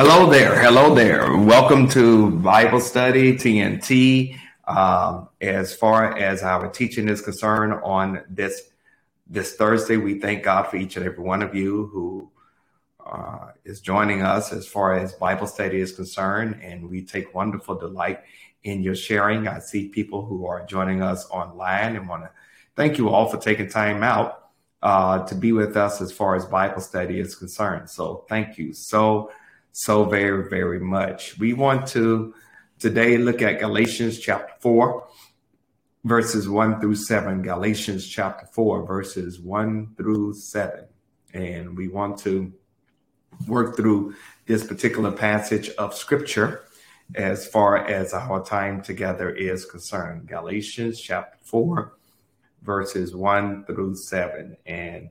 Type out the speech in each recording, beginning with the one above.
Hello there. Hello there. Welcome to Bible Study TNT. Um, as far as our teaching is concerned on this this Thursday, we thank God for each and every one of you who uh, is joining us as far as Bible study is concerned, and we take wonderful delight in your sharing. I see people who are joining us online and want to thank you all for taking time out uh, to be with us as far as Bible study is concerned. So thank you so so very, very much. We want to today look at Galatians chapter 4, verses 1 through 7. Galatians chapter 4, verses 1 through 7. And we want to work through this particular passage of scripture as far as our time together is concerned. Galatians chapter 4, verses 1 through 7. And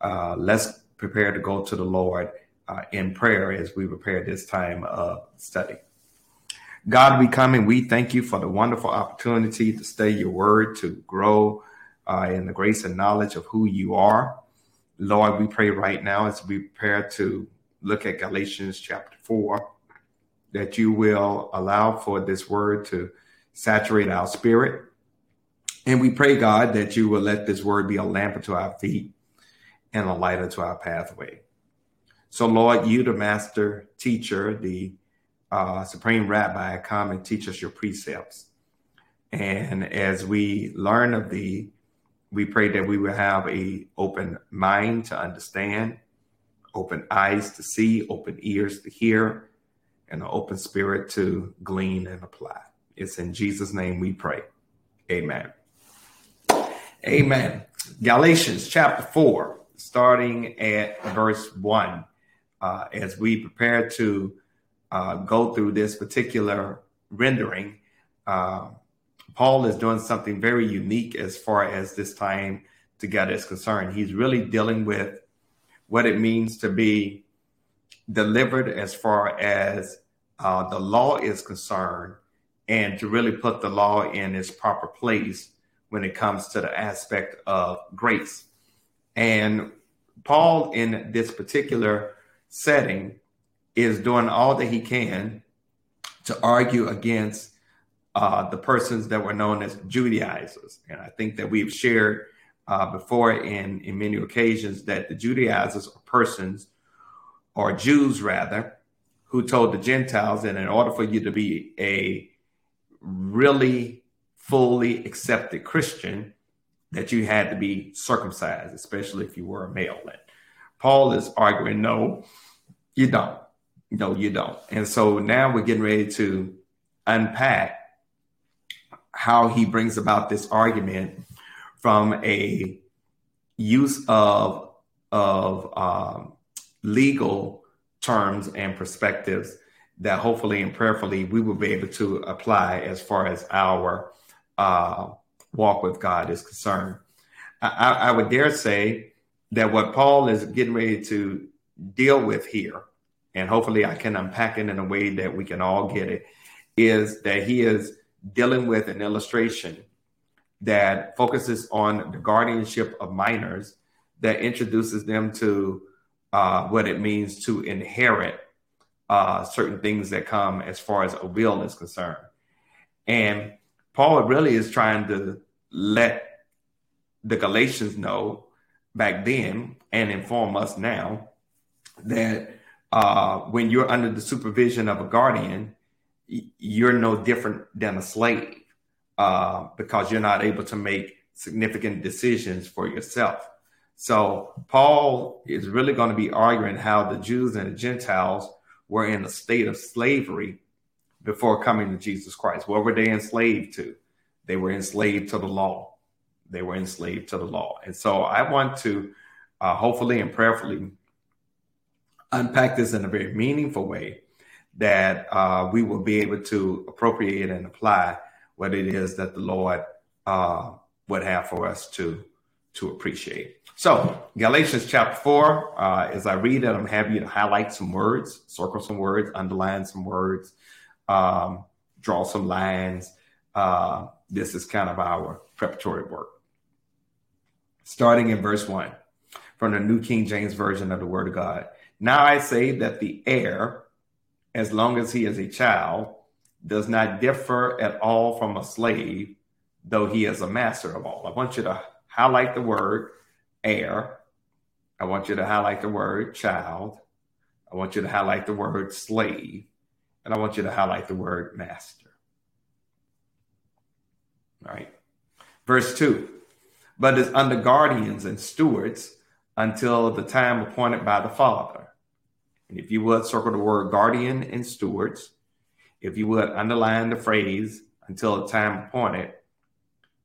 uh, let's prepare to go to the Lord uh, in prayer as we prepare this time of study. God, we come and we thank you for the wonderful opportunity to study your word, to grow uh, in the grace and knowledge of who you are. Lord, we pray right now as we prepare to look at Galatians chapter 4 that you will allow for this word to saturate our spirit. And we pray, God, that you will let this word be a lamp unto our feet and a light unto our pathway. So, Lord, you, the master teacher, the uh, supreme rabbi, come and teach us your precepts. And as we learn of thee, we pray that we will have a open mind to understand, open eyes to see, open ears to hear, and an open spirit to glean and apply. It's in Jesus' name we pray. Amen. Amen. Galatians chapter 4, starting at verse 1 uh, as we prepare to uh, go through this particular rendering, uh, Paul is doing something very unique as far as this time together is concerned. He's really dealing with what it means to be delivered as far as uh, the law is concerned and to really put the law in its proper place when it comes to the aspect of grace. And Paul, in this particular setting is doing all that he can to argue against uh, the persons that were known as Judaizers. And I think that we've shared uh, before in, in many occasions that the Judaizers are persons, or Jews rather, who told the Gentiles that in order for you to be a really fully accepted Christian, that you had to be circumcised, especially if you were a male. Paul is arguing, no, you don't. No, you don't. And so now we're getting ready to unpack how he brings about this argument from a use of of um, legal terms and perspectives that hopefully and prayerfully we will be able to apply as far as our uh, walk with God is concerned. I, I would dare say that what Paul is getting ready to deal with here, and hopefully I can unpack it in a way that we can all get it, is that he is dealing with an illustration that focuses on the guardianship of minors, that introduces them to uh, what it means to inherit uh, certain things that come as far as a will is concerned. And Paul really is trying to let the Galatians know back then and inform us now that uh, when you're under the supervision of a guardian, you're no different than a slave uh, because you're not able to make significant decisions for yourself. So Paul is really going to be arguing how the Jews and the Gentiles were in a state of slavery before coming to Jesus Christ. What were they enslaved to? They were enslaved to the law. They were enslaved to the law. And so I want to uh, hopefully and prayerfully unpack this in a very meaningful way that uh, we will be able to appropriate and apply what it is that the Lord uh, would have for us to to appreciate. So Galatians chapter four, uh, as I read it, I'm you to highlight some words, circle some words, underline some words, um, draw some lines. Uh, this is kind of our preparatory work. Starting in verse one from the New King James Version of the Word of God. Now I say that the heir, as long as he is a child, does not differ at all from a slave, though he is a master of all. I want you to highlight the word heir. I want you to highlight the word child. I want you to highlight the word slave. And I want you to highlight the word master. All right. Verse 2 But is under guardians and stewards until the time appointed by the Father. And if you would circle the word guardian and stewards, if you would underline the phrase until the time appointed,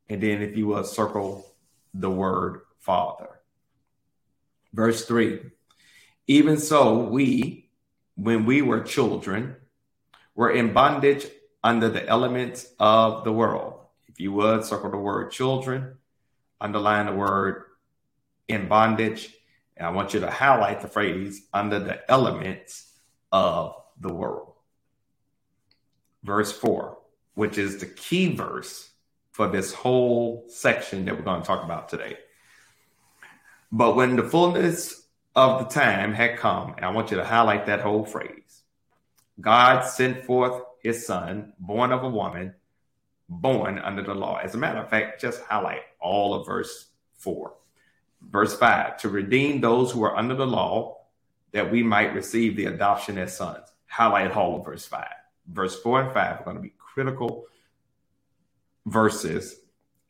and then if you would circle the word Father. Verse 3 Even so, we, when we were children, were in bondage under the elements of the world. If you would circle the word children, underline the word in bondage. And I want you to highlight the phrase under the elements of the world. Verse 4, which is the key verse for this whole section that we're going to talk about today. But when the fullness of the time had come, and I want you to highlight that whole phrase God sent forth his son, born of a woman, born under the law. As a matter of fact, just highlight all of verse 4. Verse 5 to redeem those who are under the law, that we might receive the adoption as sons. Highlight all of verse 5. Verse 4 and 5 are going to be critical verses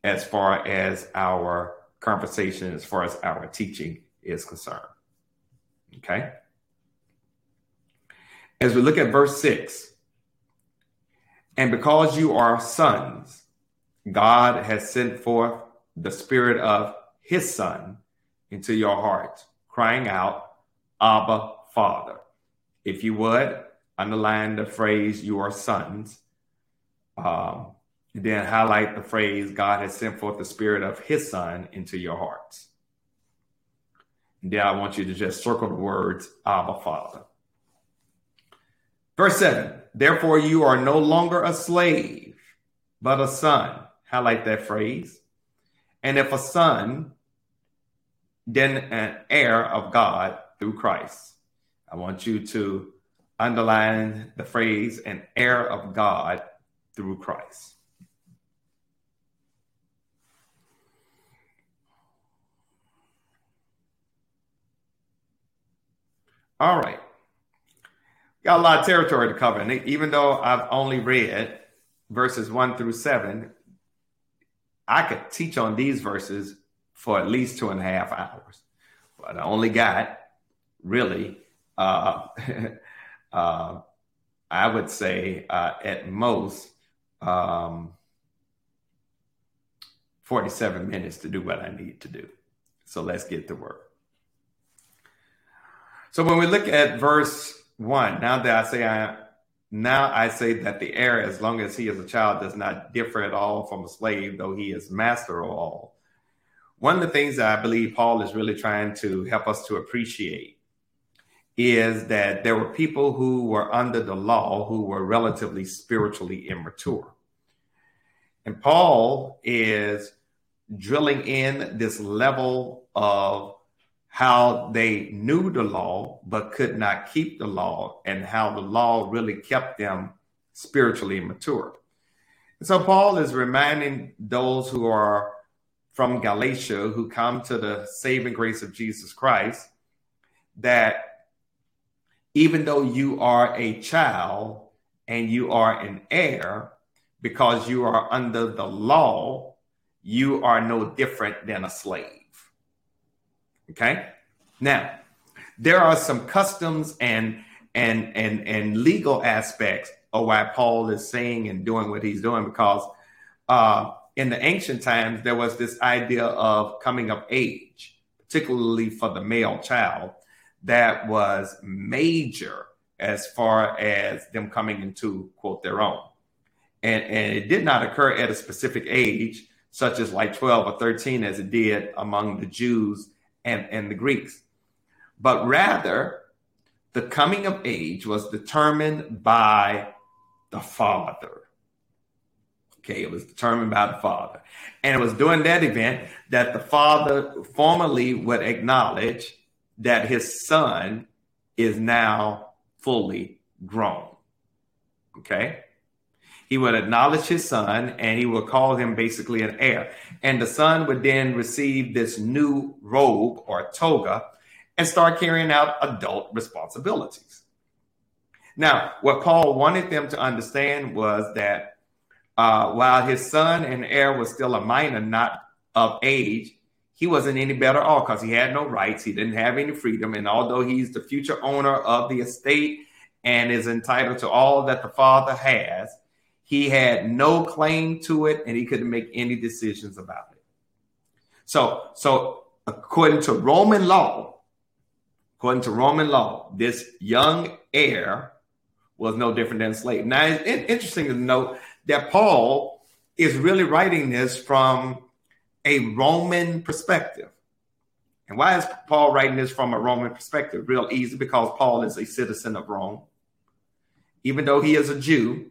as far as our conversation, as far as our teaching is concerned. Okay. As we look at verse 6, and because you are sons, God has sent forth the spirit of his son into your heart, crying out, Abba, Father. If you would, underline the phrase, you are sons. Um, and then highlight the phrase, God has sent forth the spirit of his son into your hearts. And then I want you to just circle the words, Abba, Father. Verse 7 Therefore, you are no longer a slave, but a son. Highlight that phrase. And if a son, then an heir of God through Christ. I want you to underline the phrase an heir of God through Christ. All right. Got a lot of territory to cover. And even though I've only read verses one through seven, I could teach on these verses for at least two and a half hours. But I only got really, uh, uh, I would say uh, at most um, 47 minutes to do what I need to do. So let's get to work. So when we look at verse one, now that I say I now I say that the heir, as long as he is a child, does not differ at all from a slave, though he is master of all. One of the things that I believe Paul is really trying to help us to appreciate is that there were people who were under the law who were relatively spiritually immature. And Paul is drilling in this level of how they knew the law but could not keep the law, and how the law really kept them spiritually immature. And so Paul is reminding those who are from Galatia who come to the saving grace of Jesus Christ that even though you are a child and you are an heir, because you are under the law, you are no different than a slave. Okay. Now, there are some customs and and and and legal aspects of why Paul is saying and doing what he's doing because uh, in the ancient times there was this idea of coming of age, particularly for the male child, that was major as far as them coming into quote their own. And, and it did not occur at a specific age, such as like 12 or 13, as it did among the Jews and, and the Greeks. But rather, the coming of age was determined by the Father. Okay, it was determined by the Father. And it was during that event that the Father formally would acknowledge that his Son is now fully grown. Okay? He would acknowledge his son and he would call him basically an heir. And the son would then receive this new robe or toga and start carrying out adult responsibilities. Now, what Paul wanted them to understand was that uh, while his son and heir was still a minor, not of age, he wasn't any better off because he had no rights. He didn't have any freedom. And although he's the future owner of the estate and is entitled to all that the father has, he had no claim to it and he couldn't make any decisions about it. So, so according to Roman law, according to Roman law, this young heir was no different than a slave. Now, it's interesting to note that Paul is really writing this from a Roman perspective. And why is Paul writing this from a Roman perspective? Real easy because Paul is a citizen of Rome. Even though he is a Jew,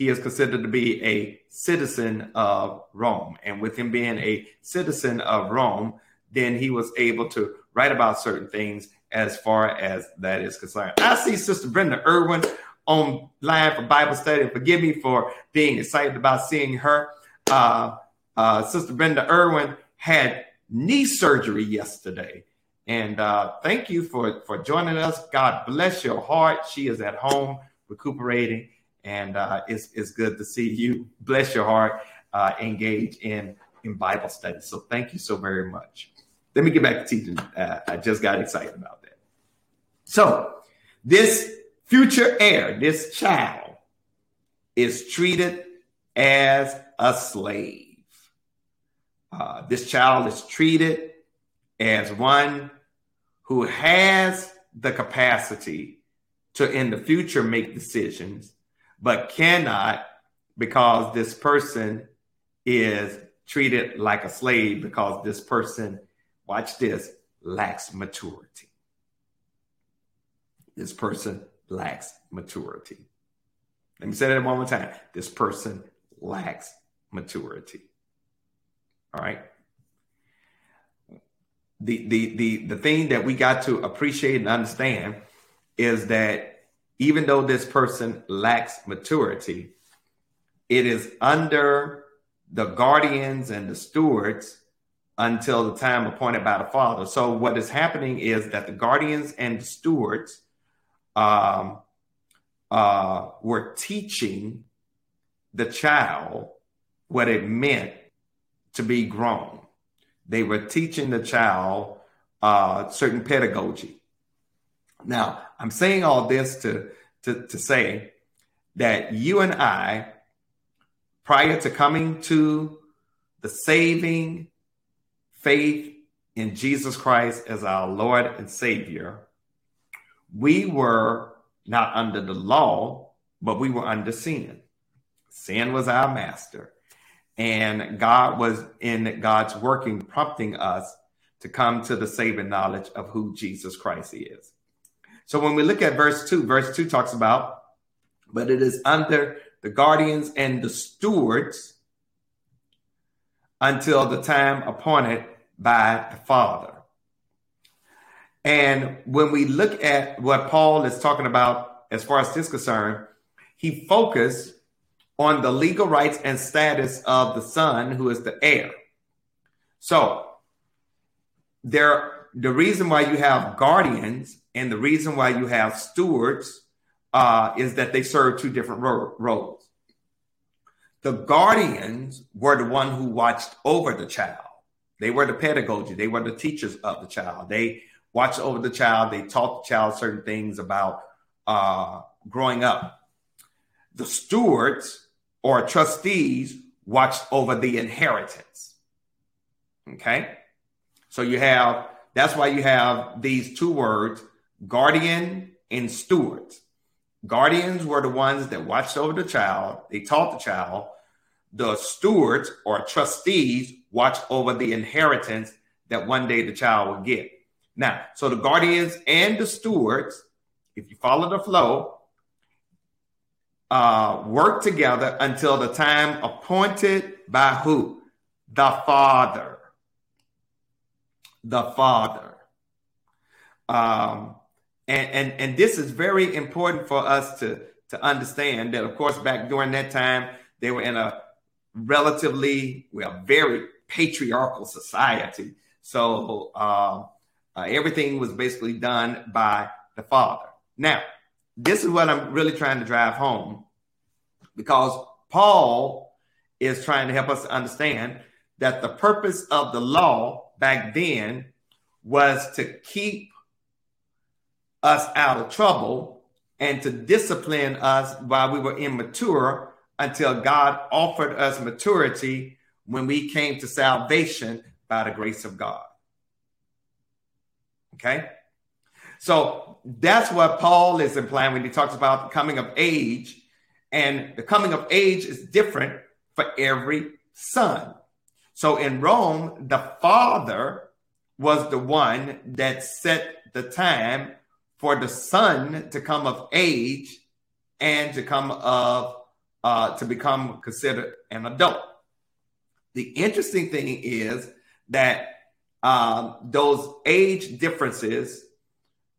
he is considered to be a citizen of Rome. And with him being a citizen of Rome, then he was able to write about certain things as far as that is concerned. I see Sister Brenda Irwin online for Bible study. Forgive me for being excited about seeing her. Uh, uh, Sister Brenda Irwin had knee surgery yesterday. And uh, thank you for, for joining us. God bless your heart. She is at home recuperating, and uh, it's, it's good to see you. Bless your heart, uh, engage in, in Bible study. So thank you so very much. Let me get back to teaching. Uh, I just got excited about that. So, this future heir, this child, is treated as a slave. Uh, this child is treated as one who has the capacity to in the future make decisions, but cannot because this person is treated like a slave because this person, watch this, lacks maturity. This person lacks maturity. Let me say that one more time. This person lacks maturity. All right. The, the, the, the thing that we got to appreciate and understand is that even though this person lacks maturity, it is under the guardians and the stewards until the time appointed by the father. So what is happening is that the guardians and the stewards um, uh, were teaching the child what it meant to be grown. They were teaching the child uh, certain pedagogy. Now, I'm saying all this to, to, to say that you and I, prior to coming to the saving faith in Jesus Christ as our Lord and Savior, we were not under the law, but we were under sin. Sin was our master. And God was in God's working, prompting us to come to the saving knowledge of who Jesus Christ is. So when we look at verse 2, verse 2 talks about, but it is under the guardians and the stewards until the time appointed by the Father. And when we look at what Paul is talking about as far as this is concerned, he focused on the legal rights and status of the son who is the heir. So there the reason why you have guardians and the reason why you have stewards uh, is that they serve two different ro- roles. The guardians were the one who watched over the child. They were the pedagogy. They were the teachers of the child. They watched over the child. They taught the child certain things about uh, growing up. The stewards or trustees watched over the inheritance. Okay. So you have, that's why you have these two words, guardian and stewards. Guardians were the ones that watched over the child, they taught the child. The stewards or trustees watched over the inheritance that one day the child would get. Now, so the guardians and the stewards, if you follow the flow, uh, work together until the time appointed by who? The Father. The Father. Um, and, and, and this is very important for us to, to understand that, of course, back during that time, they were in a relatively, well, very patriarchal society. So uh, uh, everything was basically done by the father. Now, this is what I'm really trying to drive home because Paul is trying to help us understand that the purpose of the law back then was to keep us out of trouble and to discipline us while we were immature until God offered us maturity when we came to salvation by the grace of God. Okay? So that's what Paul is implying when he talks about the coming of age. And the coming of age is different for every son. So in Rome, the father was the one that set the time for the son to come of age and to come of uh, to become considered an adult. The interesting thing is that um, those age differences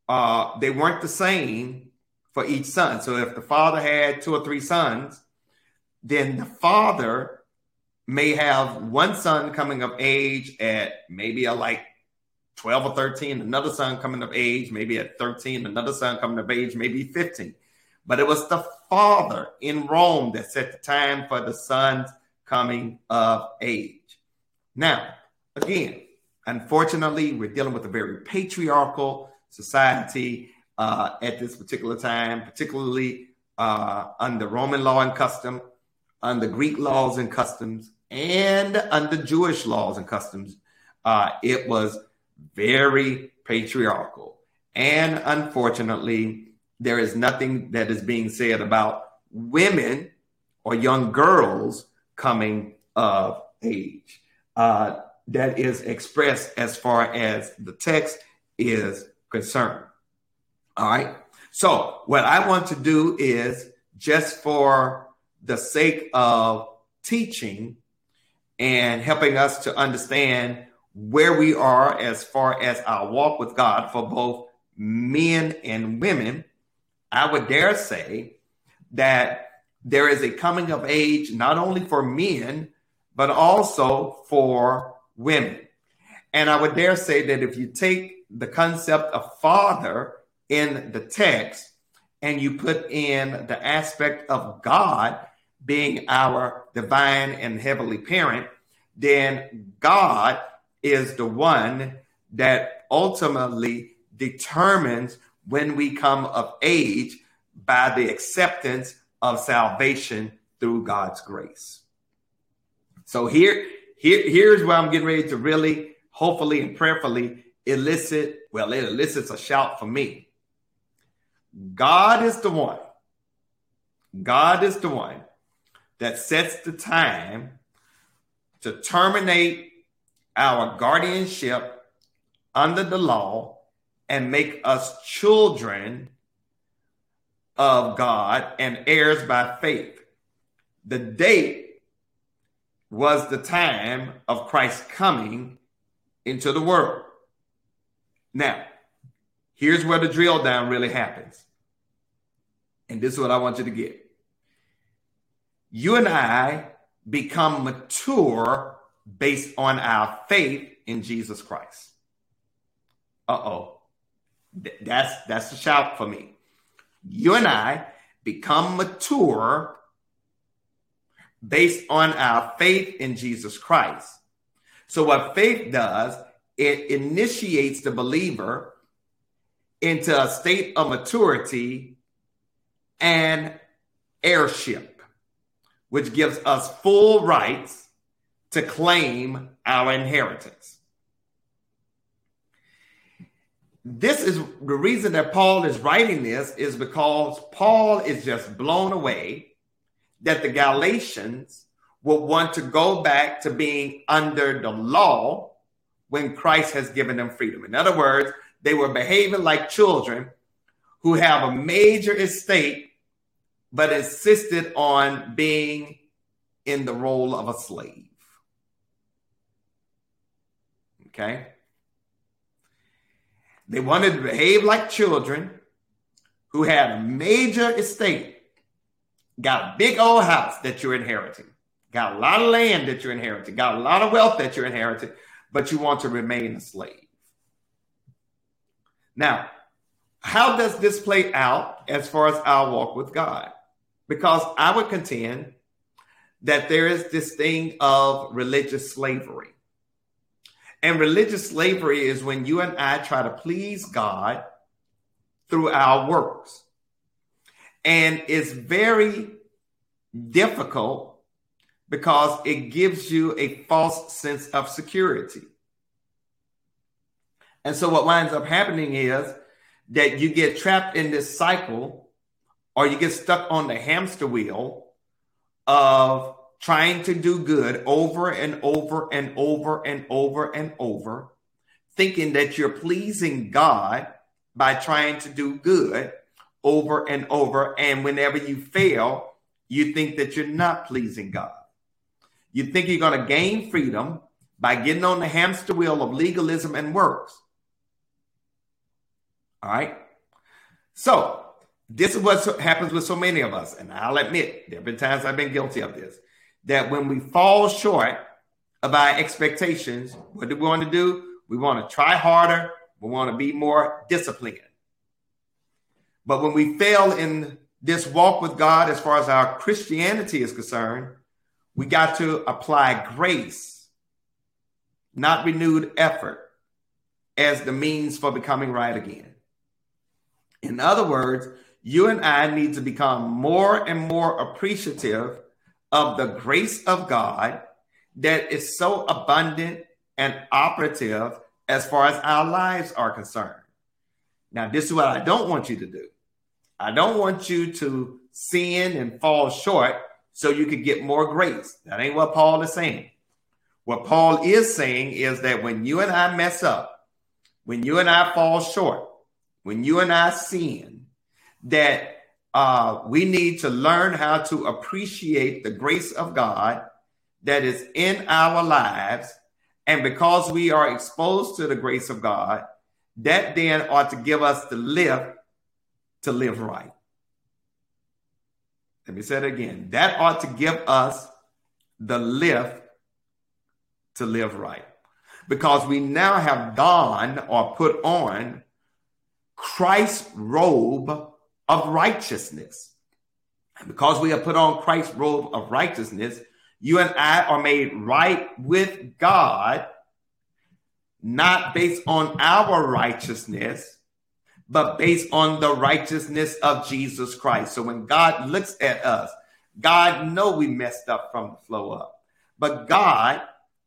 uh, they weren't the same for each son. So if the father had two or three sons, then the father may have one son coming of age at maybe a like 12 or 13, another son coming of age, maybe at 13, another son coming of age, maybe 15. But it was the father in Rome that set the time for the sons coming of age. Now, again, unfortunately, we're dealing with a very patriarchal society uh, at this particular time, particularly uh, under Roman law and custom, under Greek laws and customs, and under Jewish laws and customs. Uh, it was very patriarchal. And unfortunately, there is nothing that is being said about women or young girls coming of age. Uh, that is expressed as far as the text is concerned. All right. So, what I want to do is just for the sake of teaching and helping us to understand where we are as far as our walk with God for both men and women, I would dare say that there is a coming of age not only for men, but also for women. And I would dare say that if you take the concept of father in the text and you put in the aspect of God being our divine and heavenly parent, then God is the one that ultimately determines when we come of age by the acceptance of salvation through God's grace. So here, here, here's where I'm getting ready to really, hopefully and prayerfully elicit, well, it elicits a shout for me. God is the one. God is the one that sets the time to terminate our guardianship under the law and make us children of God and heirs by faith. The date was the time of Christ's coming into the world. Now, here's where the drill down really happens. And this is what I want you to get. You and I become mature based on our faith in Jesus Christ. Uh-oh. That's that's the shout for me. You and I become mature based on our faith in Jesus Christ. So what faith does, it initiates the believer into a state of maturity and heirship, which gives us full rights to claim our inheritance. this is the reason that Paul is writing this is because Paul is just blown away that the Galatians would want to go back to being under the law when Christ has given them freedom. In other words, they were behaving like children who have a major estate but insisted on being in the role of a slave. Okay? They wanted to behave like children who had a major estate, got a big old house that you're inheriting, got a lot of land that you're inheriting, got a lot of wealth that you're inheriting, but you want to remain a slave. Now, how does this play out as far as our walk with God? Because I would contend that there is this thing of religious slavery. And religious slavery is when you and I try to please God through our works. And it's very difficult because it gives you a false sense of security. And so what winds up happening is that you get trapped in this cycle or you get stuck on the hamster wheel of trying to do good over and over and over and over and over, thinking that you're pleasing God by trying to do good over and over. And whenever you fail, you think that you're not pleasing God. You think you're going to gain freedom by getting on the hamster wheel of legalism and works. All right. So, this is what happens with so many of us. And I'll admit, there have been times I've been guilty of this that when we fall short of our expectations, what do we want to do? We want to try harder. We want to be more disciplined. But when we fail in this walk with God, as far as our Christianity is concerned, we got to apply grace, not renewed effort, as the means for becoming right again. In other words, you and I need to become more and more appreciative of the grace of God that is so abundant and operative as far as our lives are concerned. Now, this is what I don't want you to do. I don't want you to sin and fall short so you could get more grace. That ain't what Paul is saying. What Paul is saying is that when you and I mess up, when you and I fall short, when you and I sin, that uh, we need to learn how to appreciate the grace of God that is in our lives. And because we are exposed to the grace of God, that then ought to give us the lift to live right. Let me say it again. That ought to give us the lift to live right. Because we now have donned or put on Christ's robe of righteousness. And because we have put on Christ's robe of righteousness, you and I are made right with God, not based on our righteousness, but based on the righteousness of Jesus Christ. So when God looks at us, God know we messed up from the flow up, but God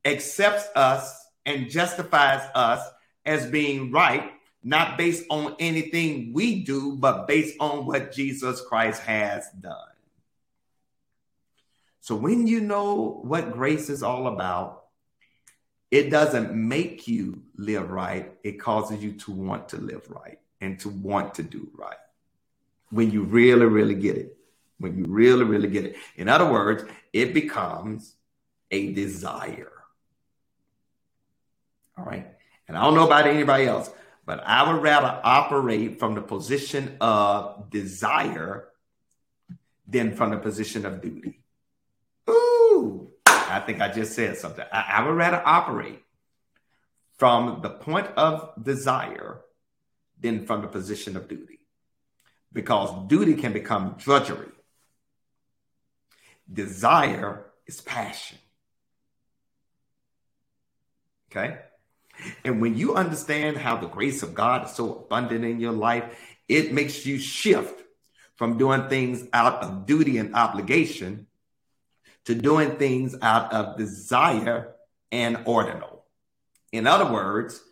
accepts us and justifies us as being right not based on anything we do, but based on what Jesus Christ has done. So when you know what grace is all about, it doesn't make you live right, it causes you to want to live right and to want to do right. When you really, really get it. When you really, really get it. In other words, it becomes a desire. All right. And I don't know about anybody else, but I would rather operate from the position of desire than from the position of duty. Ooh, I think I just said something. I, I would rather operate from the point of desire than from the position of duty because duty can become drudgery. Desire is passion. Okay? And when you understand how the grace of God is so abundant in your life, it makes you shift from doing things out of duty and obligation to doing things out of desire and ordinal. In other words,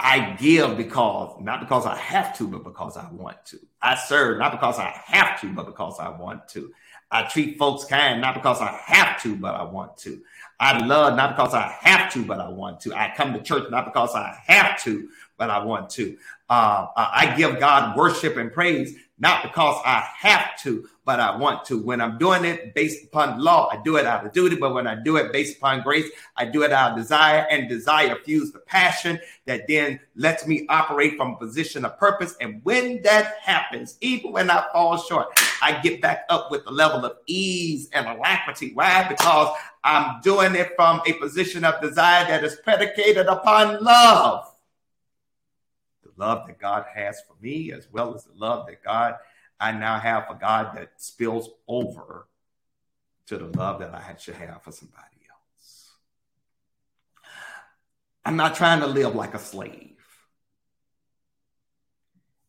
I give because, not because I have to, but because I want to. I serve not because I have to, but because I want to. I treat folks kind, not because I have to, but I want to. I love not because I have to, but I want to. I come to church not because I have to, but I want to. Uh, I give God worship and praise not because I have to, but I want to. When I'm doing it based upon law, I do it out of duty. But when I do it based upon grace, I do it out of desire, and desire fuels the passion that then lets me operate from a position of purpose. And when that happens, even when I fall short, I get back up with the level of ease and alacrity. Why? Because I'm doing it from a position of desire that is predicated upon love love that God has for me, as well as the love that God I now have for God that spills over to the love that I should have for somebody else. I'm not trying to live like a slave.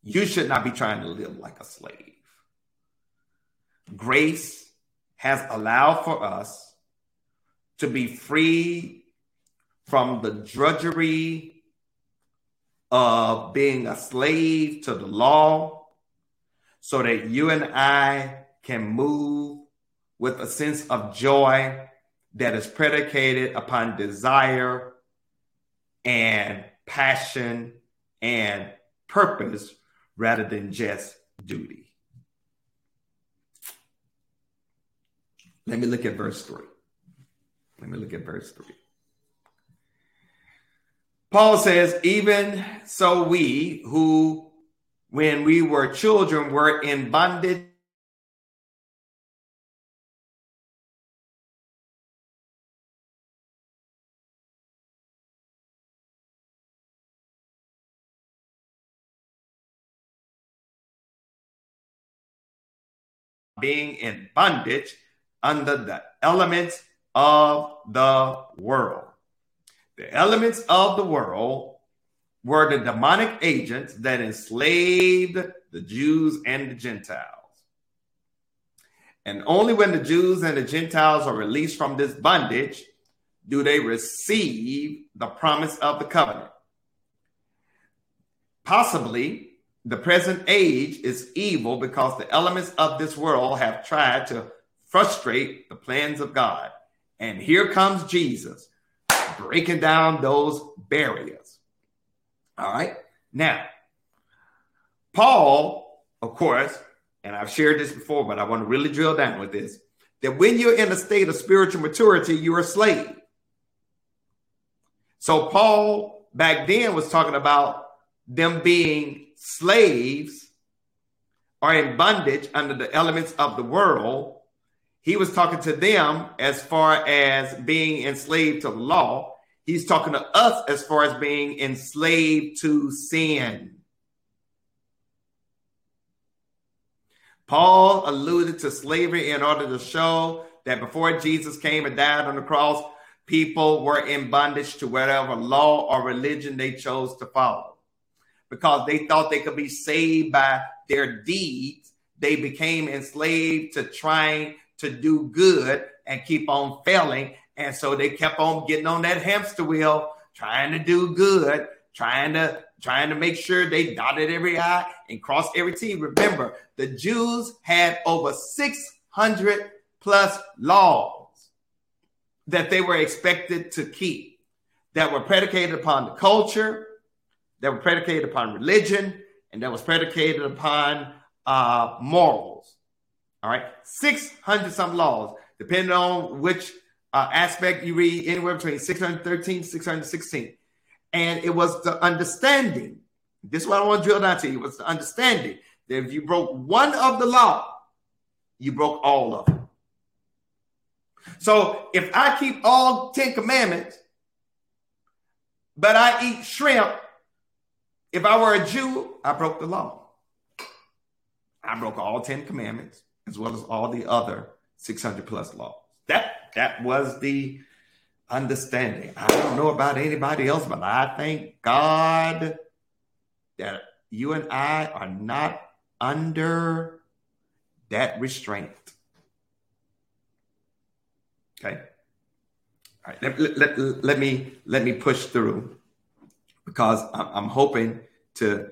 You should not be trying to live like a slave. Grace has allowed for us to be free from the drudgery of being a slave to the law so that you and I can move with a sense of joy that is predicated upon desire and passion and purpose rather than just duty. Let me look at verse 3. Let me look at verse 3. Paul says, even so, we who, when we were children, were in bondage. Being in bondage under the elements of the world. The elements of the world were the demonic agents that enslaved the Jews and the Gentiles. And only when the Jews and the Gentiles are released from this bondage do they receive the promise of the covenant. Possibly the present age is evil because the elements of this world have tried to frustrate the plans of God. And here comes Jesus breaking down those barriers. All right. Now, Paul, of course, and I've shared this before, but I want to really drill down with this that when you're in a state of spiritual maturity, you're a slave. So, Paul back then was talking about them being slaves or in bondage under the elements of the world he was talking to them as far as being enslaved to the law. He's talking to us as far as being enslaved to sin. Paul alluded to slavery in order to show that before Jesus came and died on the cross, people were in bondage to whatever law or religion they chose to follow. Because they thought they could be saved by their deeds, they became enslaved to trying to do good and keep on failing. And so they kept on getting on that hamster wheel, trying to do good, trying to trying to make sure they dotted every I and crossed every T. Remember, the Jews had over 600 plus laws that they were expected to keep that were predicated upon the culture, that were predicated upon religion, and that was predicated upon uh, morals. All right, 600 some laws, depending on which uh, aspect you read, anywhere between 613 616. And it was the understanding. This is what I want to drill down to you. Was the understanding that if you broke one of the law, you broke all of them. So if I keep all 10 commandments, but I eat shrimp, if I were a Jew, I broke the law. I broke all 10 commandments as well as all the other 600 plus laws. That that was the understanding. I don't know about anybody else, but I thank God that you and I are not under that restraint. Okay. All right. Let, let, let, let me let me push through because I'm hoping to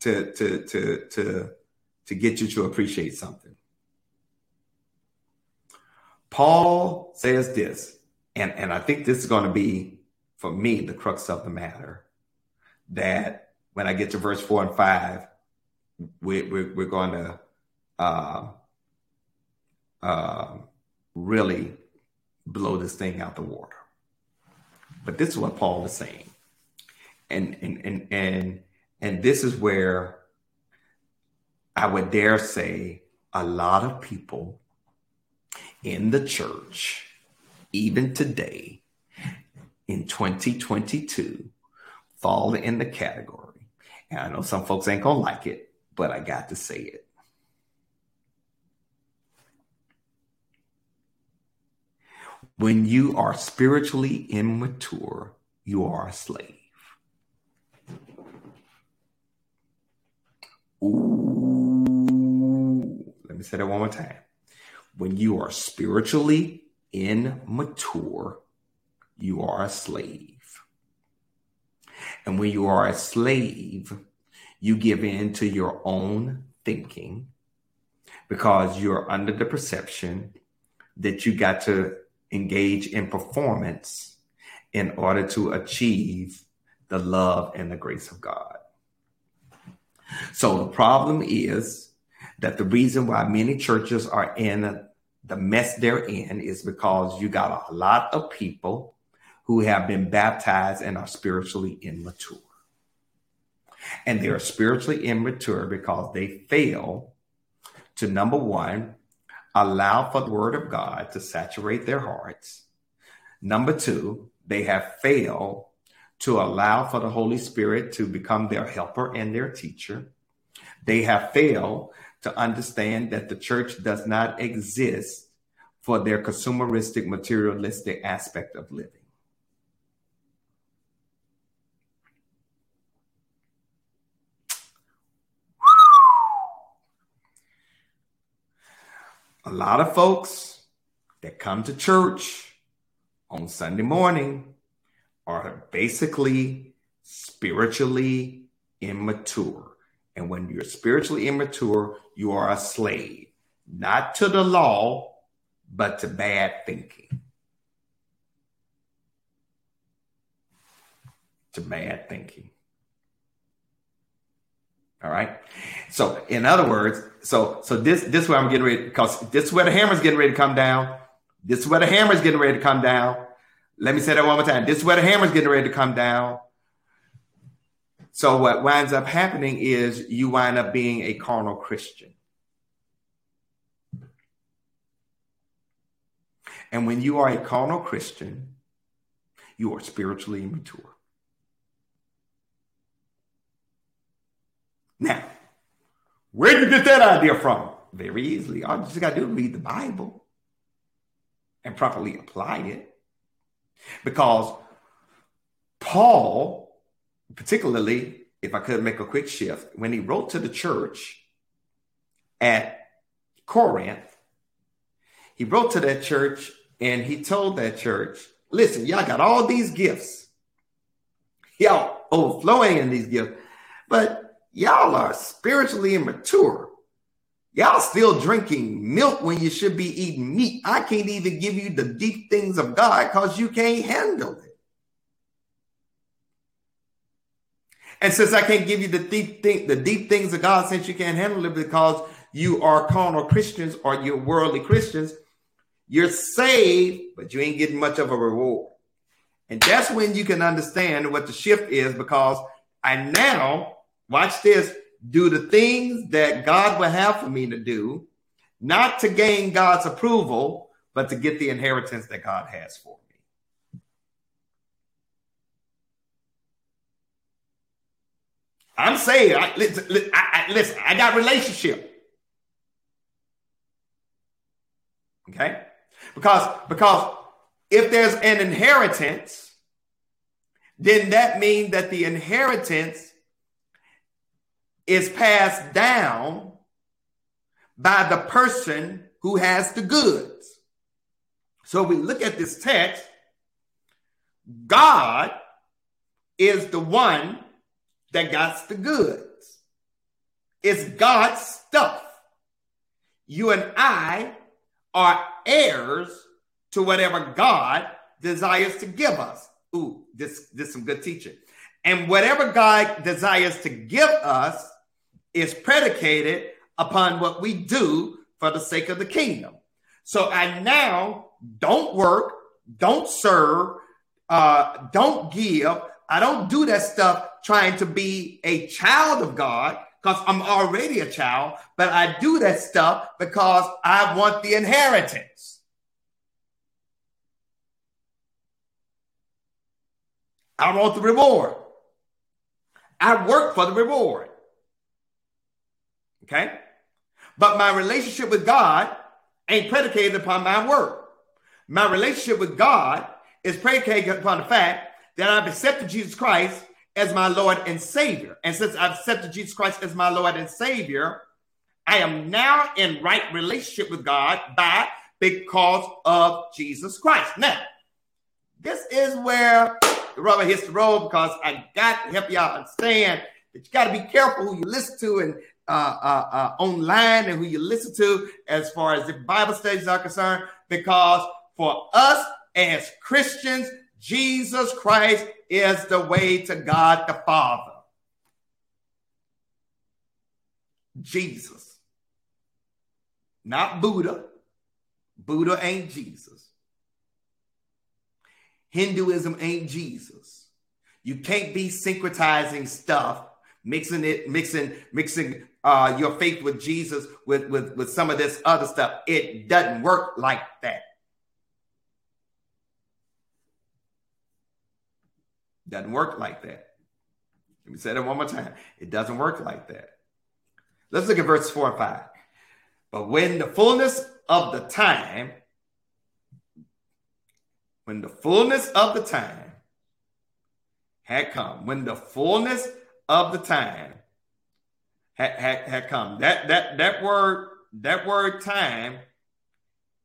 to to to to to get you to appreciate something. Paul says this, and, and I think this is going to be, for me, the crux of the matter. That when I get to verse four and five, we, we, we're going to uh, uh, really blow this thing out the water. But this is what Paul is saying. And and and and and this is where I would dare say a lot of people in the church, even today in 2022, fall in the category. And I know some folks ain't gonna like it, but I got to say it. When you are spiritually immature, you are a slave. Ooh, let me say that one more time. When you are spiritually immature, you are a slave. And when you are a slave, you give in to your own thinking because you're under the perception that you got to engage in performance in order to achieve the love and the grace of God. So the problem is that the reason why many churches are in the mess they're in is because you got a lot of people who have been baptized and are spiritually immature. And they are spiritually immature because they fail to number one, allow for the word of God to saturate their hearts. Number two, they have failed to allow for the Holy Spirit to become their helper and their teacher. They have failed to understand that the church does not exist for their consumeristic, materialistic aspect of living. a lot of folks that come to church on Sunday morning are basically spiritually immature. And when you're spiritually immature, you are a slave, not to the law, but to bad thinking. To bad thinking. All right. So in other words, so so this this is where I'm getting ready because this is where the hammer's getting ready to come down. This is where the hammer's getting ready to come down. Let me say that one more time. This is where the hammer's getting ready to come down. So what winds up happening is you wind up being a carnal Christian. And when you are a carnal Christian, you are spiritually immature. Now, where did you get that idea from? Very easily. All you just got to do is read the Bible and properly apply it. Because Paul, particularly, if I could make a quick shift, when he wrote to the church at Corinth, he wrote to that church and he told that church, listen, y'all got all these gifts. Y'all overflowing in these gifts, but y'all are spiritually immature. Y'all still drinking milk when you should be eating meat. I can't even give you the deep things of God because you can't handle it. And since I can't give you the deep thing, the deep things of God, since you can't handle it because you are carnal Christians or you're worldly Christians, you're saved, but you ain't getting much of a reward. And that's when you can understand what the shift is because I now watch this, do the things that God will have for me to do, not to gain God's approval, but to get the inheritance that God has for me. I'm saying, I, listen, I, I, listen, I got relationship. Okay? Because because if there's an inheritance, then that means that the inheritance is passed down by the person who has the goods. So we look at this text, God is the one that got the goods. It's God's stuff. You and I are heirs to whatever God desires to give us. Ooh, this, this is some good teaching. And whatever God desires to give us is predicated upon what we do for the sake of the kingdom. So I now don't work, don't serve, uh, don't give. I don't do that stuff trying to be a child of God because I'm already a child, but I do that stuff because I want the inheritance. I want the reward. I work for the reward. Okay? But my relationship with God ain't predicated upon my work. My relationship with God is predicated upon the fact that I've accepted Jesus Christ as my Lord and Savior. And since I've accepted Jesus Christ as my Lord and Savior, I am now in right relationship with God by because of Jesus Christ. Now, this is where the rubber hits the road because I got to help y'all understand that you got to be careful who you listen to and uh, uh, uh, online and who you listen to as far as the Bible studies are concerned, because for us as Christians, Jesus Christ is the way to God the Father. Jesus, not Buddha. Buddha ain't Jesus. Hinduism ain't Jesus. You can't be syncretizing stuff, mixing it, mixing, mixing uh, your faith with Jesus with, with, with some of this other stuff. It doesn't work like that. Doesn't work like that. Let me say that one more time. It doesn't work like that. Let's look at verses four and five. But when the fullness of the time when the fullness of the time had come, when the fullness of the time had, had, had come, that that that word that word time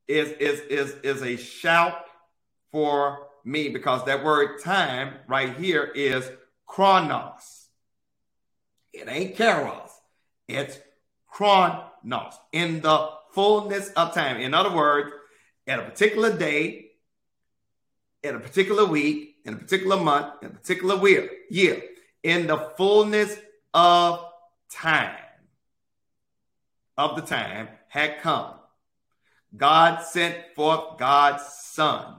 is is is is a shout for me because that word time right here is chronos. It ain't kairos. It's chronos. In the fullness of time. In other words, at a particular day, in a particular week, in a particular month, in a particular year, in the fullness of time, of the time had come. God sent forth God's son,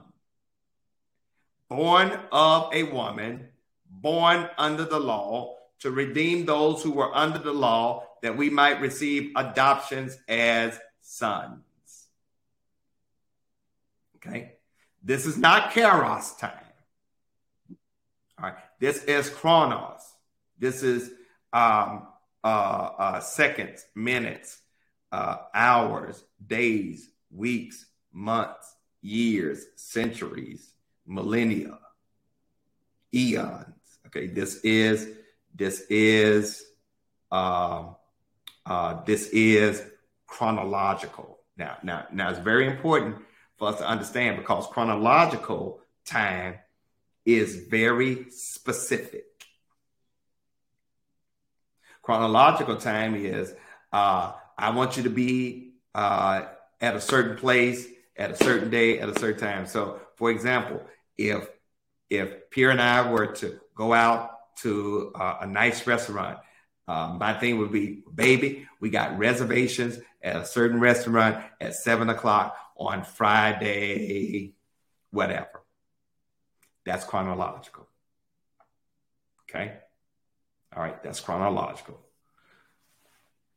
born of a woman, born under the law, to redeem those who were under the law, that we might receive adoptions as sons. Okay. This is not Kairos time. All right. This is Chronos. This is um, uh, uh, seconds, minutes, uh, hours, days, weeks, months, years, centuries, millennia, eons. Okay, this is this is um, uh, this is chronological. Now, now, now, it's very important for us to understand because chronological time is very specific. Chronological time is uh, I want you to be uh, at a certain place at a certain day at a certain time. So, for example, if if Pierre and I were to go out to uh, a nice restaurant, um, my thing would be, baby, we got reservations at a certain restaurant at seven o'clock on Friday, whatever. That's chronological. Okay. All right. That's chronological.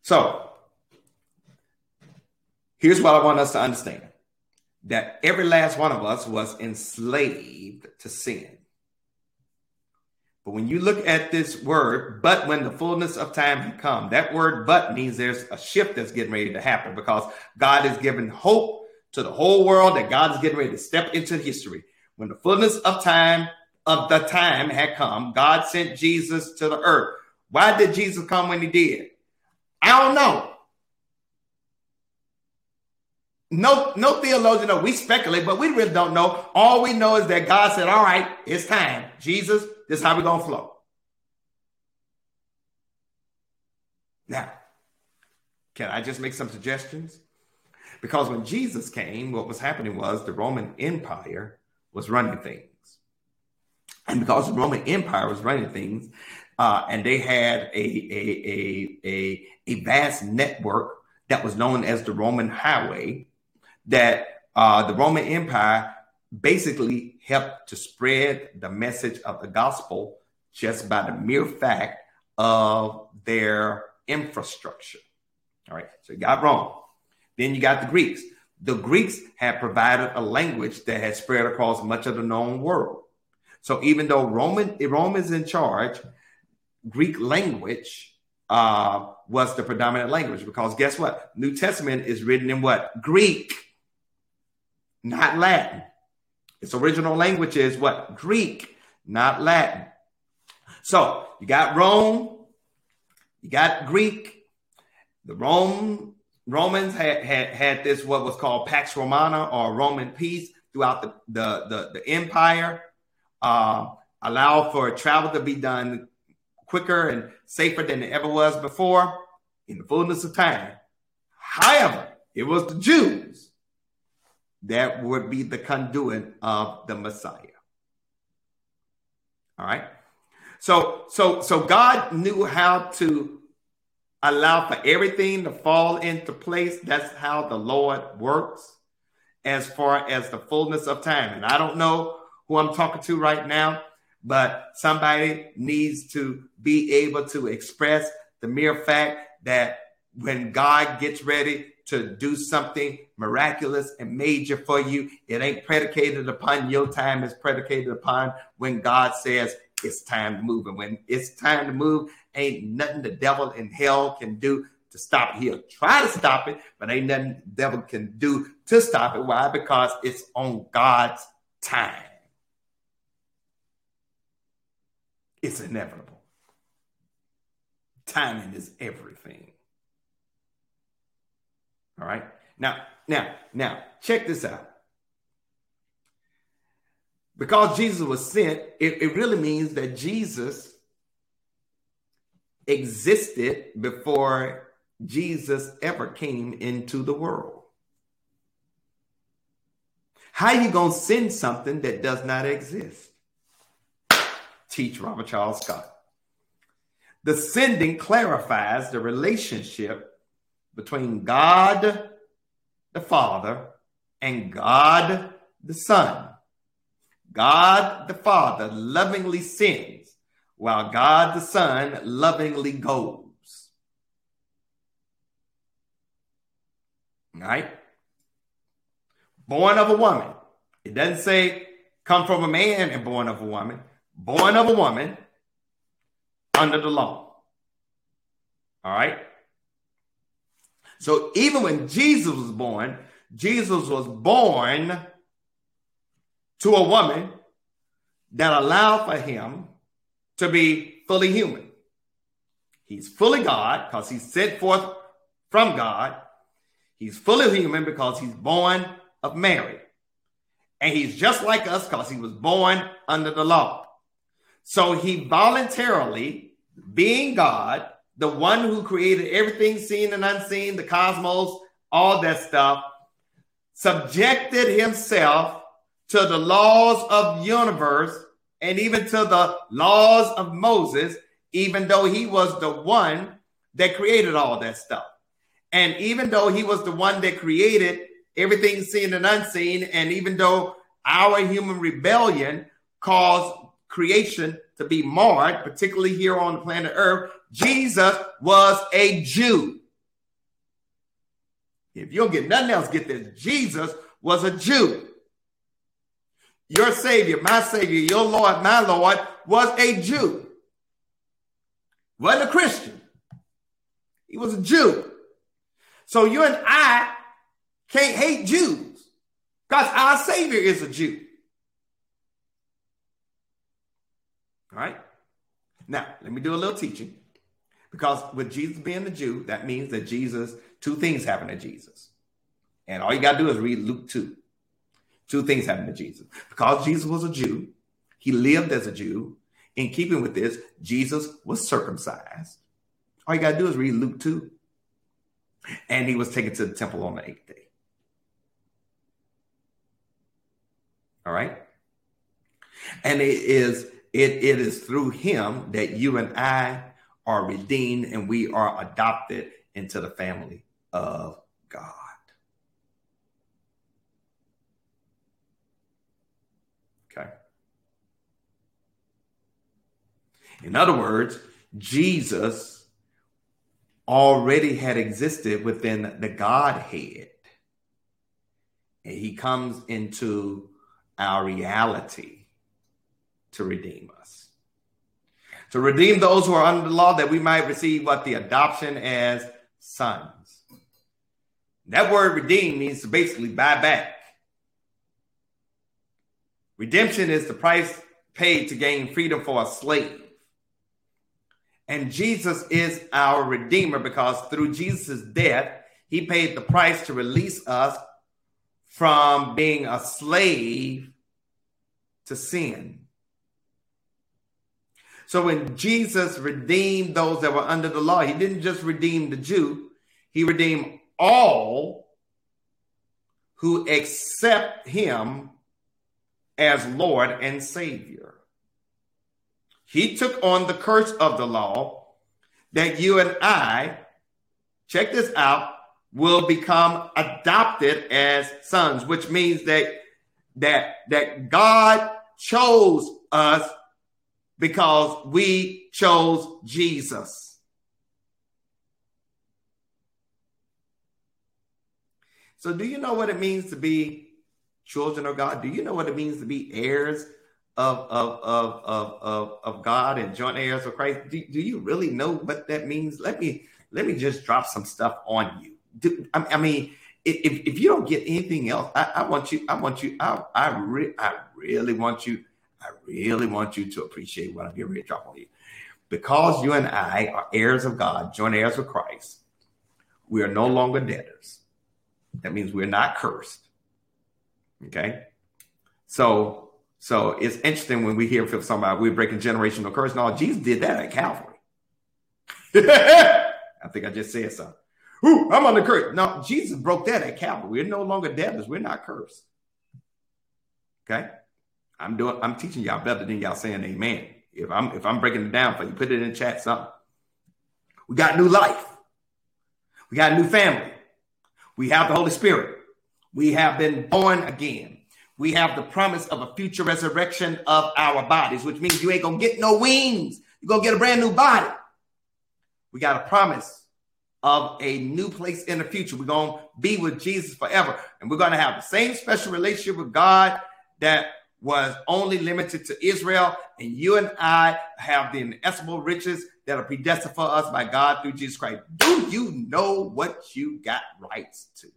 So here's what I want us to understand that every last one of us was enslaved to sin. But when you look at this word, but when the fullness of time had come, that word but means there's a shift that's getting ready to happen because God is giving hope to the whole world that God is getting ready to step into history. When the fullness of time of the time had come, God sent Jesus to the earth. Why did Jesus come when he did? I don't know. No, no theologian know. We speculate, but we really don't know. All we know is that God said, All right, it's time. Jesus, This is how we're to flow. Now, can I just make some suggestions? Because when Jesus came, what was happening was the Roman Empire was running things. And because the Roman Empire was running things, uh, and they had a, a, a, a, a vast network that was known as the Roman Highway, that uh, the Roman Empire basically helped to spread the message of the gospel just by the mere fact of their infrastructure. All right, so you got Rome. Then you got the Greeks. The Greeks had provided a language that had spread across much of the known world. So even though Roman Rome is in charge, Greek language uh, was the predominant language because guess what? New Testament is written in what? Greek, not Latin. Its original language is what? Greek, not Latin. So you got Rome, you got Greek. The Rome Romans had, had had this what was called Pax Romana or Roman peace throughout the the the, the empire. Uh, for travel to be done quicker and safer than it ever was before in the fullness of time. However, it was the Jews that would be the conduit of the Messiah. All right. So, so, so God knew how to allow for everything to fall into place. That's how the Lord works as far as the fullness of time. And I don't know who I'm talking to right now, but somebody needs to be able to express the mere fact that when God gets ready to do something miraculous and major for you, it ain't predicated upon your time, it's predicated upon when God says it's time to move. And when it's time to move, ain't nothing the devil in hell can do to stop it. He'll try to stop it, but ain't nothing the devil can do to stop it. Why? Because it's on God's time. It's inevitable. Timing is everything. All right. Now, now, now, check this out. Because Jesus was sent, it, it really means that Jesus existed before Jesus ever came into the world. How you going to send something that does not exist? teach Robert Charles Scott. The sending clarifies the relationship between God the Father and God the Son. God the Father lovingly sends, while God the Son lovingly goes. Right? Born of a woman. It doesn't say come from a man and born of a woman born of a woman under the law. All right. So even when Jesus was born, Jesus was born to a woman that allowed for him to be fully human. He's fully God because he's sent forth from God. He's fully human because he's born of Mary. And he's just like us because he was born under the law. So he voluntarily, being God, the one who created everything seen and unseen, the cosmos, all that stuff, subjected himself to the laws of universe and even to the laws of Moses, even though he was the one that created all that stuff. And even though he was the one that created everything seen and unseen, and even though our human rebellion caused creation to be marred, particularly here on the planet Earth, Jesus was a Jew. If you don't get nothing else, get this. Jesus was a Jew. Your Savior, my Savior, your Lord, my Lord, was a Jew. Wasn't a Christian. He was a Jew. So you and I can't hate Jews because our Savior is a Jew. All right. Now, let me do a little teaching. Because with Jesus being the Jew, that means that Jesus, two things happen to Jesus. And all you got to do is read Luke 2. Two things happen to Jesus. Because Jesus was a Jew, he lived as a Jew, in keeping with this, Jesus was circumcised. All you got to do is read Luke 2. And he was taken to the temple on the eighth day. All right. And it is it, it is through him that you and I are redeemed and we are adopted into the family of God. Okay. In other words, Jesus already had existed within the Godhead. And he comes into our reality to redeem us. To redeem those who are under the law that we might receive what the adoption as sons. That word redeem means to basically buy back. Redemption is the price paid to gain freedom for a slave. And Jesus is our Redeemer because through Jesus' death, he paid the price to release us from being a slave to sin. So when Jesus redeemed those that were under the law, he didn't just redeem the Jew, he redeemed all who accept him as Lord and Savior. He took on the curse of the law that you and I, check this out, will become adopted as sons, which means that that that God chose us because we chose Jesus. So do you know what it means to be children of God? Do you know what it means to be heirs of of of of of, of God and joint heirs of Christ. Do, do you really know what that means? Let me let me just drop some stuff on you. Do, I, I mean, if, if you don't get anything else, I, I want you. I want you. I I, re, I really want you. I really want you to appreciate what I'm getting ready to drop on you, because you and I are heirs of God, joint heirs of Christ. We are no longer debtors. That means we're not cursed. Okay, so so it's interesting when we hear from somebody we're breaking generational curse. No, Jesus did that at Calvary. I think I just said something. Ooh, I'm on the curse. No, Jesus broke that at Calvary. We're no longer debtors. We're not cursed. Okay. I'm doing I'm teaching y'all better than y'all saying amen. If I'm if I'm breaking it down for you, put it in chat something. We got new life. We got a new family. We have the Holy Spirit. We have been born again we have the promise of a future resurrection of our bodies, which means you ain't gonna get no wings. You're gonna get a brand new body. We got a promise of a new place in the future. We're gonna be with Jesus forever, and we're gonna have the same special relationship with God that was only limited to Israel. And you and I have the inestimable riches that are predestined for us by God through Jesus Christ. Do you know what you got rights to?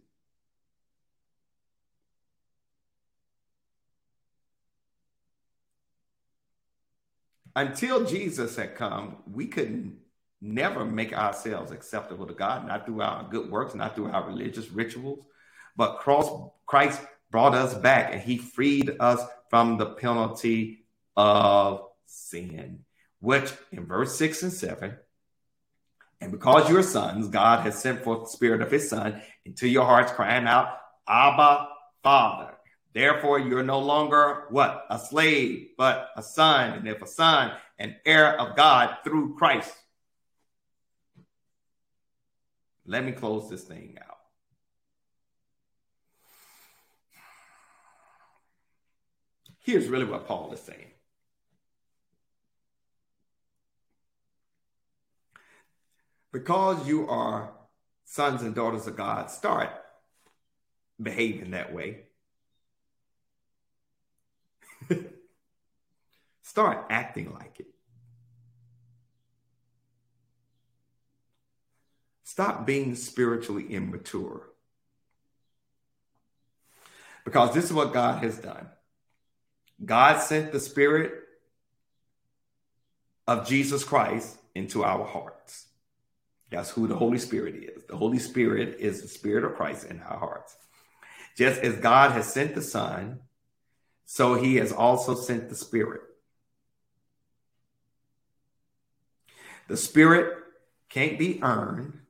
until Jesus had come, we could never make ourselves acceptable to God, not through our good works, not through our religious rituals, but cross, Christ brought us back and he freed us from the penalty of sin, which in verse 6 and 7, and because you're sons, God has sent forth the spirit of his son into your hearts, crying out, Abba, Father. Therefore, you're no longer what? A slave, but a son. And if a son, an heir of God through Christ. Let me close this thing out. Here's really what Paul is saying. Because you are sons and daughters of God, start behaving that way Start acting like it. Stop being spiritually immature. Because this is what God has done. God sent the Spirit of Jesus Christ into our hearts. That's who the Holy Spirit is. The Holy Spirit is the Spirit of Christ in our hearts. Just as God has sent the Son so he has also sent the Spirit. The Spirit can't be earned,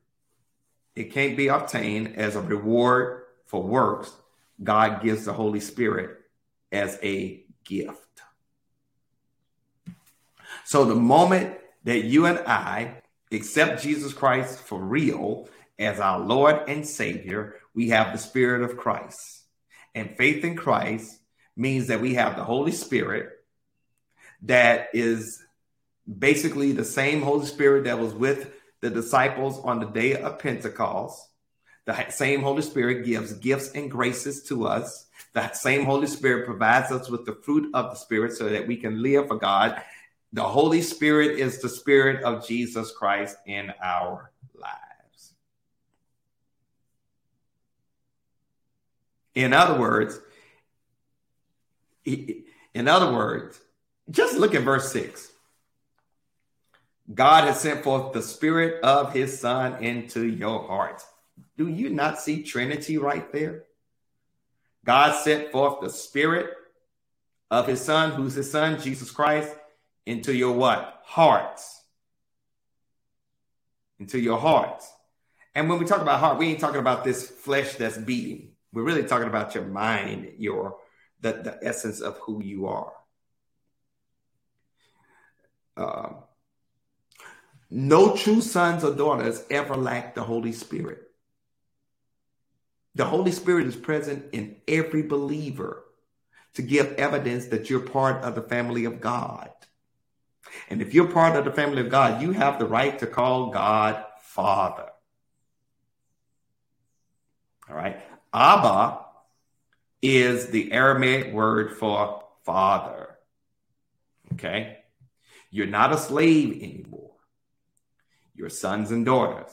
it can't be obtained as a reward for works. God gives the Holy Spirit as a gift. So the moment that you and I accept Jesus Christ for real as our Lord and Savior, we have the Spirit of Christ. And faith in Christ means that we have the Holy Spirit that is basically the same Holy Spirit that was with the disciples on the day of Pentecost. The same Holy Spirit gives gifts and graces to us. That same Holy Spirit provides us with the fruit of the Spirit so that we can live for God. The Holy Spirit is the Spirit of Jesus Christ in our lives. In other words, in other words, just look at verse 6. God has sent forth the spirit of his son into your hearts. Do you not see Trinity right there? God sent forth the spirit of his son, who's his son, Jesus Christ, into your what? Hearts. Into your hearts. And when we talk about heart, we ain't talking about this flesh that's beating. We're really talking about your mind, your the, the essence of who you are. Um, no true sons or daughters ever lack the Holy Spirit. The Holy Spirit is present in every believer to give evidence that you're part of the family of God. And if you're part of the family of God, you have the right to call God Father. All right. Abba is the Aramaic word for father. Okay. You're not a slave anymore. You're sons and daughters.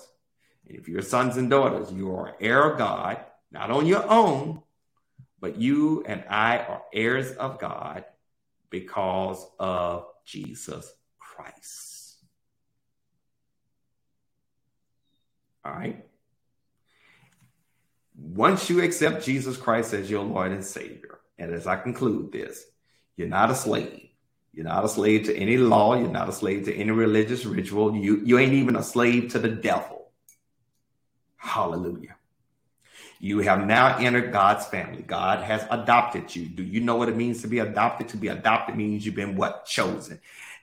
And if you're sons and daughters, you are heir of God, not on your own, but you and I are heirs of God because of Jesus Christ. All right. Once you accept Jesus Christ as your Lord and Savior, and as I conclude this, you're not a slave. You're not a slave to any law. You're not a slave to any religious ritual. You, you ain't even a slave to the devil. Hallelujah. You have now entered God's family. God has adopted you. Do you know what it means to be adopted? To be adopted means you've been what? Chosen.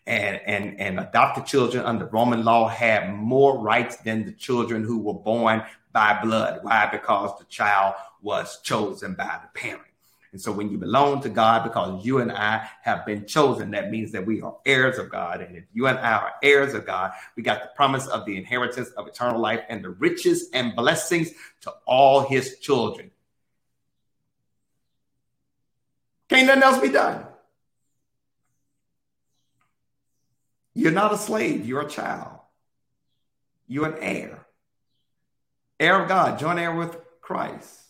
And, and, and adopted children under Roman law had more rights than the children who were born by blood. Why? Because the child was chosen by the parent. And so when you belong to God, because you and I have been chosen, that means that we are heirs of God. And if you and I are heirs of God, we got the promise of the inheritance of eternal life and the riches and blessings to all his children. Can't nothing else be done. You're not a slave, you're a child. You're an heir. Heir of God, joint heir with Christ.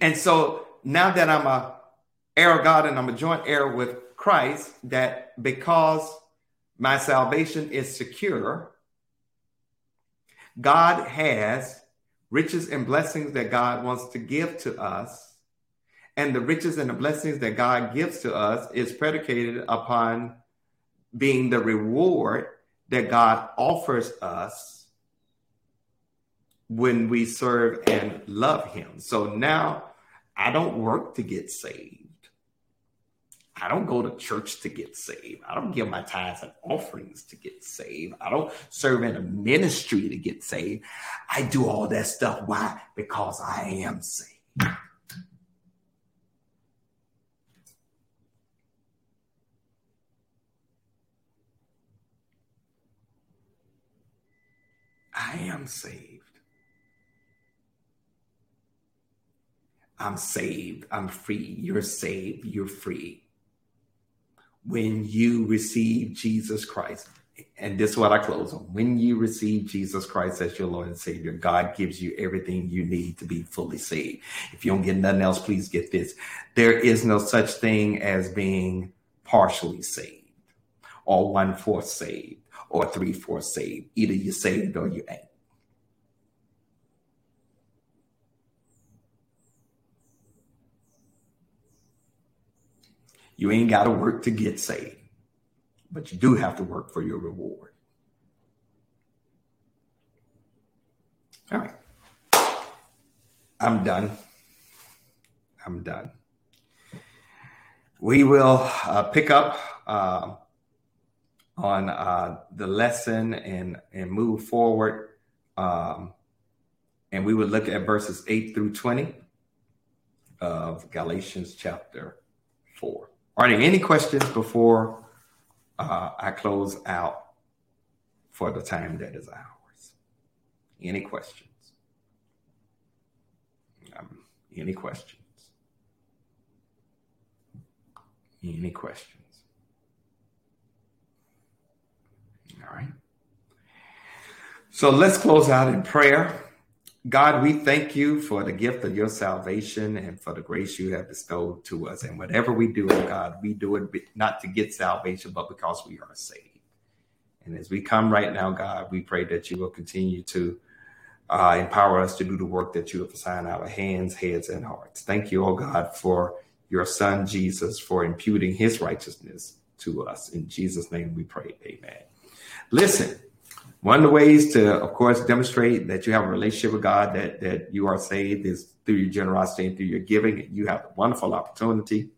And so now that I'm a heir of God and I'm a joint heir with Christ, that because my salvation is secure, God has riches and blessings that God wants to give to us. And the riches and the blessings that God gives to us is predicated upon being the reward that God offers us when we serve and love him. So now I don't work to get saved. I don't go to church to get saved. I don't give my tithes and offerings to get saved. I don't serve in a ministry to get saved. I do all that stuff. Why? Because I am saved. I am saved. I'm saved, I'm free, you're saved, you're free. When you receive Jesus Christ, and this is what I close on. When you receive Jesus Christ as your Lord and Savior, God gives you everything you need to be fully saved. If you don't get nothing else, please get this. There is no such thing as being partially saved, or one fourth saved, or three fourths saved. Either you're saved or you ain't. You ain't got to work to get saved. but you do have to work for your reward. All right. I'm done. I'm done. We will uh, pick up uh, on uh, the lesson and and move forward. Um, and we would look at verses 8 through 20 of Galatians chapter 4. Are there any questions before uh, I close out for the time that is ours? Any questions? Um, any questions? Any questions? All right. So let's close out in prayer. God, we thank you for the gift of your salvation and for the grace you have bestowed to us. And whatever we do, God, we do it not to get salvation, but because we are saved. And as we come right now, God, we pray that you will continue to uh, empower us to do the work that you have assigned our hands, heads, and hearts. Thank you, oh God, for your son, Jesus, for imputing his righteousness to us. In Jesus' name we pray. Amen. Listen, one of the ways to, of course, demonstrate that you have a relationship with God, that, that you are saved, is through your generosity and through your giving. You have a wonderful opportunity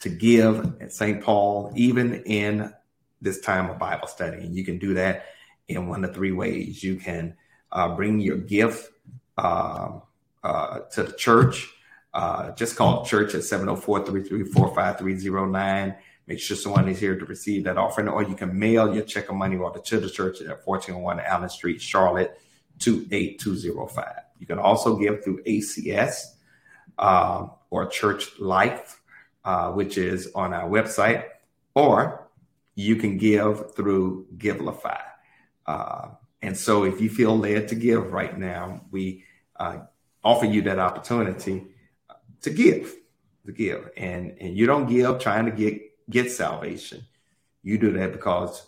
to give at St. Paul, even in this time of Bible study. And you can do that in one of three ways. You can uh, bring your gift uh, uh, to the church. Uh, just call church at 704 334 5309 Make sure someone is here to receive that offering, or you can mail your check of money order to the church at 1401 Allen Street, Charlotte, 28205. You can also give through ACS um, or Church Life, uh, which is on our website, or you can give through Givelify. Uh, and so if you feel led to give right now, we uh, offer you that opportunity to give, to give. And, and you don't give trying to get get salvation. You do that because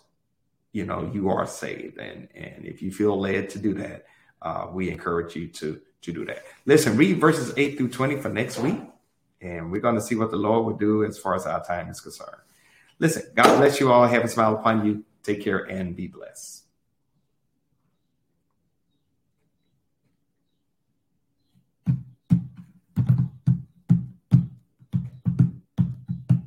you know you are saved, and and if you feel led to do that, uh, we encourage you to to do that. Listen, read verses eight through twenty for next week, and we're going to see what the Lord will do as far as our time is concerned. Listen, God bless you all. Have a smile upon you. Take care and be blessed.